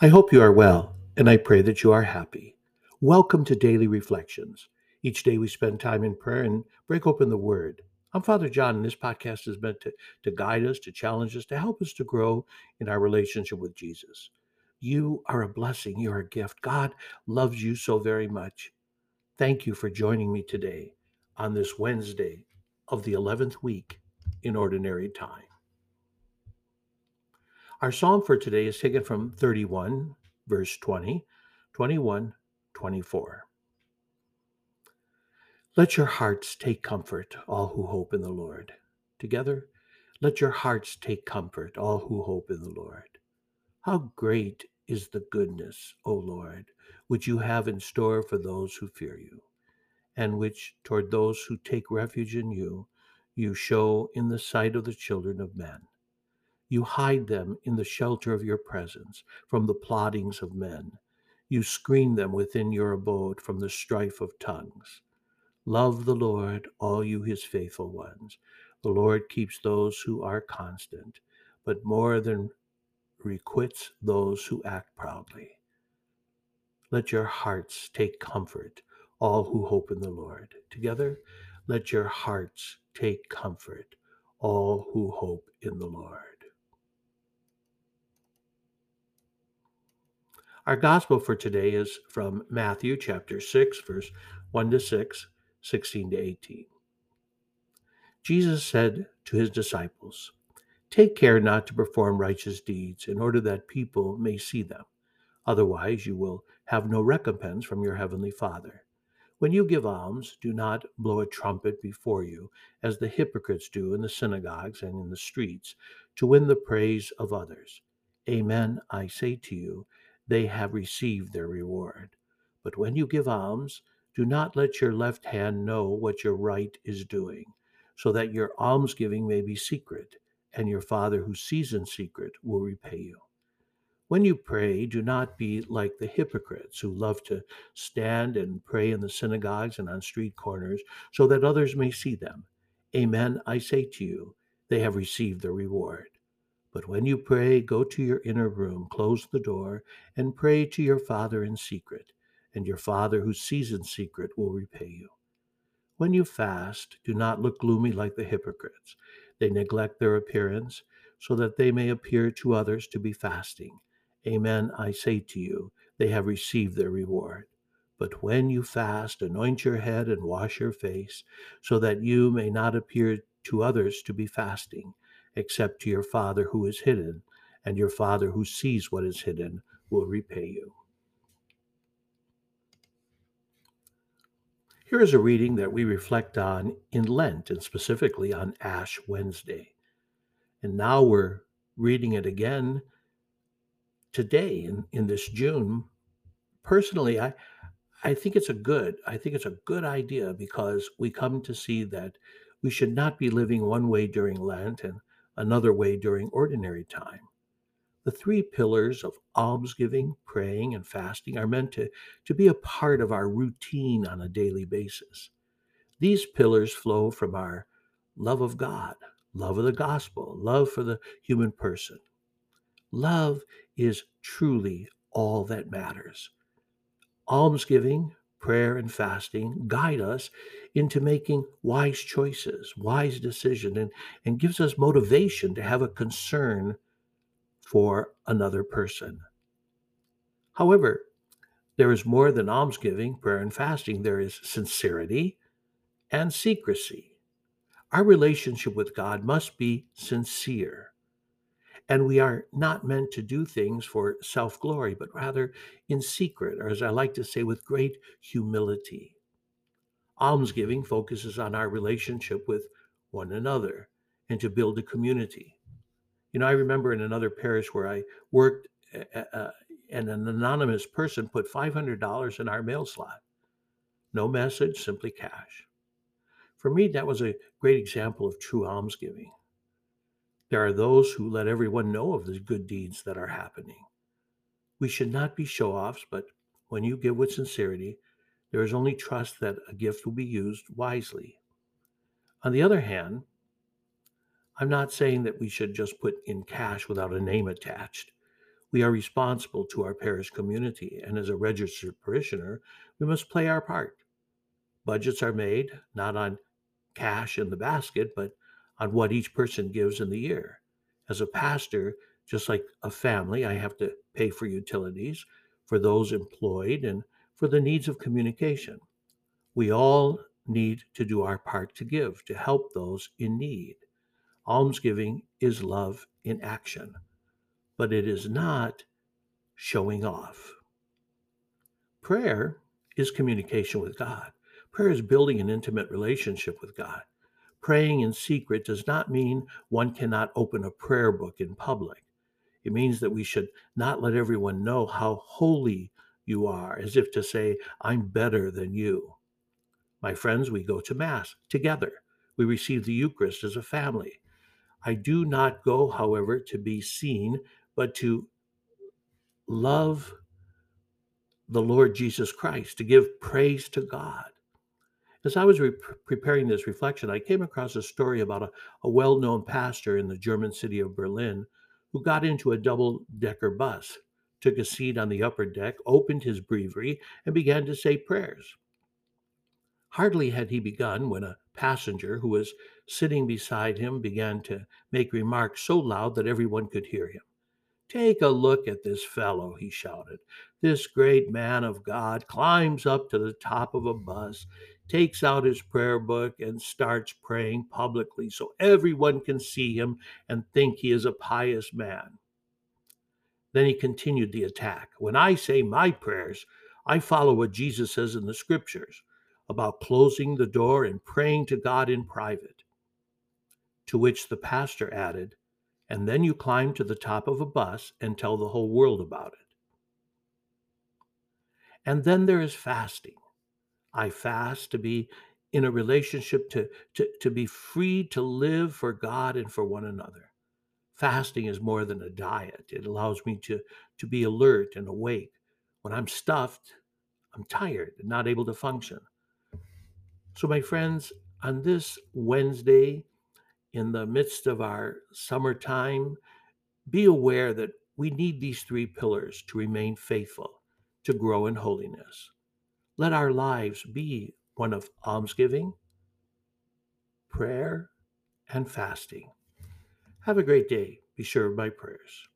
I hope you are well, and I pray that you are happy. Welcome to Daily Reflections. Each day we spend time in prayer and break open the Word. I'm Father John, and this podcast is meant to, to guide us, to challenge us, to help us to grow in our relationship with Jesus. You are a blessing, you're a gift. God loves you so very much. Thank you for joining me today on this Wednesday of the 11th week in Ordinary Time. Our psalm for today is taken from 31, verse 20, 21, 24. Let your hearts take comfort, all who hope in the Lord. Together, let your hearts take comfort, all who hope in the Lord. How great is the goodness, O Lord, which you have in store for those who fear you, and which toward those who take refuge in you, you show in the sight of the children of men. You hide them in the shelter of your presence from the plottings of men. You screen them within your abode from the strife of tongues. Love the Lord, all you his faithful ones. The Lord keeps those who are constant, but more than requits those who act proudly. Let your hearts take comfort, all who hope in the Lord. Together, let your hearts take comfort, all who hope in the Lord. Our gospel for today is from Matthew chapter 6, verse 1 to 6, 16 to 18. Jesus said to his disciples, Take care not to perform righteous deeds in order that people may see them. Otherwise, you will have no recompense from your heavenly Father. When you give alms, do not blow a trumpet before you, as the hypocrites do in the synagogues and in the streets, to win the praise of others. Amen, I say to you they have received their reward. But when you give alms, do not let your left hand know what your right is doing, so that your almsgiving may be secret, and your Father who sees in secret will repay you. When you pray, do not be like the hypocrites who love to stand and pray in the synagogues and on street corners, so that others may see them. Amen, I say to you, they have received their reward. But when you pray, go to your inner room, close the door, and pray to your Father in secret, and your Father who sees in secret will repay you. When you fast, do not look gloomy like the hypocrites. They neglect their appearance, so that they may appear to others to be fasting. Amen, I say to you, they have received their reward. But when you fast, anoint your head and wash your face, so that you may not appear to others to be fasting except to your Father who is hidden, and your Father who sees what is hidden will repay you. Here is a reading that we reflect on in Lent and specifically on Ash Wednesday. And now we're reading it again today in, in this June. Personally, I, I think it's a good, I think it's a good idea because we come to see that we should not be living one way during Lent and another way during ordinary time. The three pillars of almsgiving, praying, and fasting are meant to, to be a part of our routine on a daily basis. These pillars flow from our love of God, love of the gospel, love for the human person. Love is truly all that matters. Almsgiving, prayer and fasting guide us into making wise choices, wise decisions, and, and gives us motivation to have a concern for another person. However, there is more than almsgiving, prayer, and fasting. There is sincerity and secrecy. Our relationship with God must be sincere. And we are not meant to do things for self glory, but rather in secret, or as I like to say, with great humility. Almsgiving focuses on our relationship with one another and to build a community. You know, I remember in another parish where I worked, uh, and an anonymous person put $500 in our mail slot. No message, simply cash. For me, that was a great example of true almsgiving. There are those who let everyone know of the good deeds that are happening. We should not be show offs, but when you give with sincerity, there is only trust that a gift will be used wisely. On the other hand, I'm not saying that we should just put in cash without a name attached. We are responsible to our parish community, and as a registered parishioner, we must play our part. Budgets are made not on cash in the basket, but on what each person gives in the year. As a pastor, just like a family, I have to pay for utilities, for those employed, and for the needs of communication. We all need to do our part to give, to help those in need. Almsgiving is love in action, but it is not showing off. Prayer is communication with God. Prayer is building an intimate relationship with God. Praying in secret does not mean one cannot open a prayer book in public. It means that we should not let everyone know how holy you are, as if to say, I'm better than you. My friends, we go to Mass together. We receive the Eucharist as a family. I do not go, however, to be seen, but to love the Lord Jesus Christ, to give praise to God. As I was re- preparing this reflection, I came across a story about a, a well known pastor in the German city of Berlin who got into a double decker bus, took a seat on the upper deck, opened his breviary, and began to say prayers. Hardly had he begun when a passenger who was sitting beside him began to make remarks so loud that everyone could hear him. Take a look at this fellow, he shouted. This great man of God climbs up to the top of a bus, takes out his prayer book, and starts praying publicly so everyone can see him and think he is a pious man. Then he continued the attack. When I say my prayers, I follow what Jesus says in the scriptures about closing the door and praying to God in private. To which the pastor added, and then you climb to the top of a bus and tell the whole world about it. And then there is fasting. I fast to be in a relationship, to, to, to be free to live for God and for one another. Fasting is more than a diet. It allows me to, to be alert and awake. When I'm stuffed, I'm tired and not able to function. So, my friends, on this Wednesday, in the midst of our summertime, be aware that we need these three pillars to remain faithful, to grow in holiness. Let our lives be one of almsgiving, prayer, and fasting. Have a great day. Be sure of my prayers.